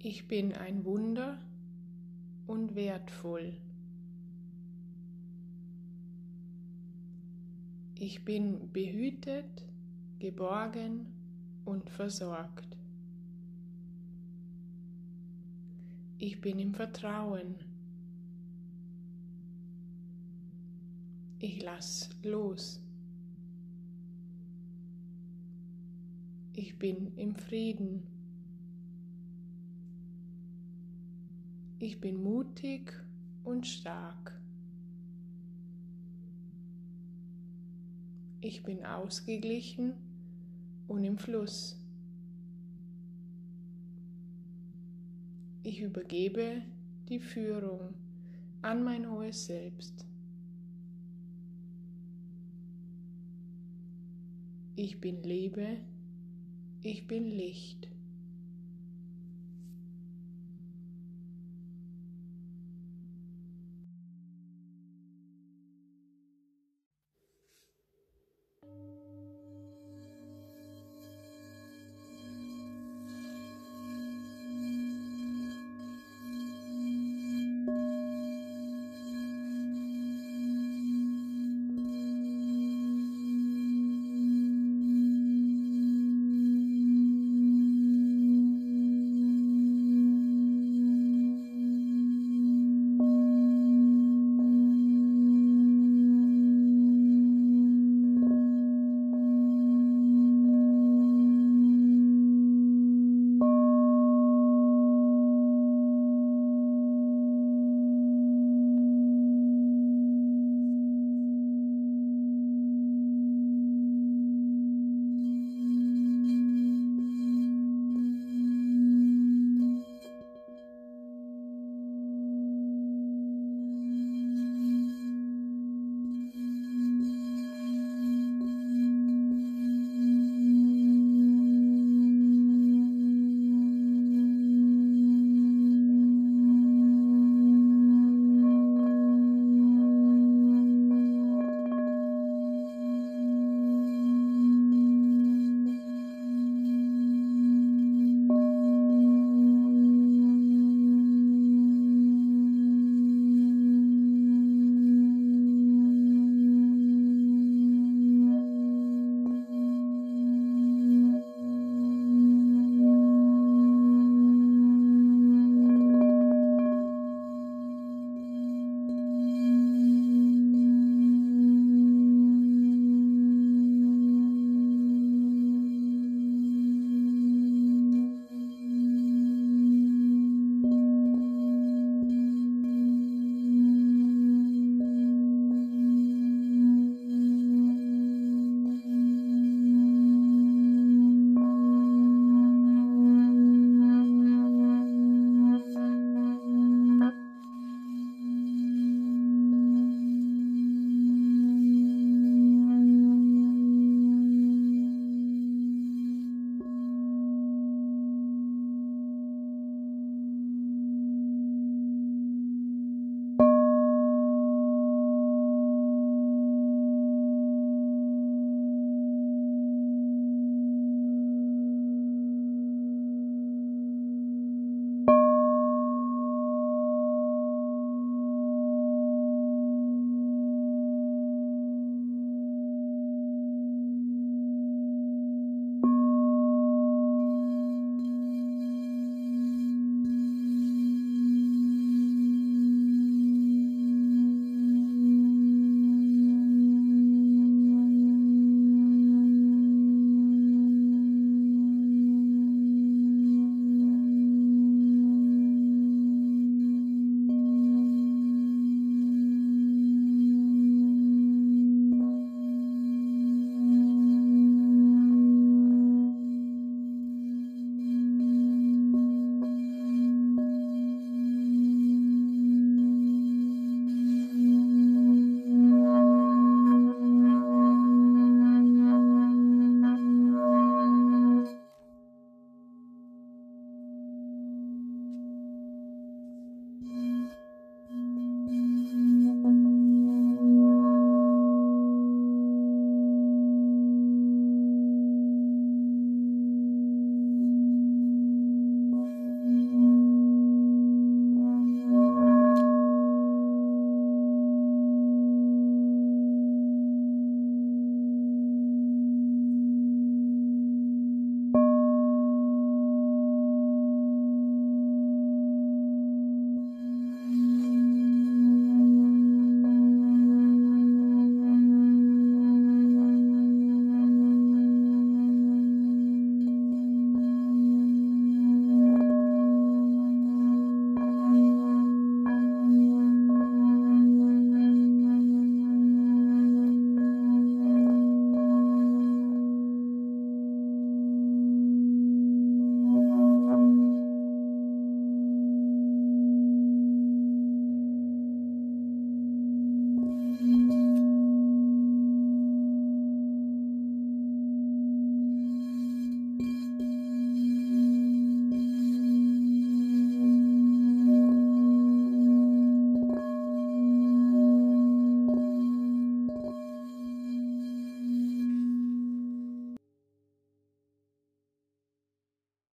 Ich bin ein Wunder und wertvoll. Ich bin behütet, geborgen und versorgt. Ich bin im Vertrauen. Ich lass los. Ich bin im Frieden. Ich bin mutig und stark. Ich bin ausgeglichen und im Fluss. Ich übergebe die Führung an mein hohes Selbst. Ich bin Liebe, ich bin Licht.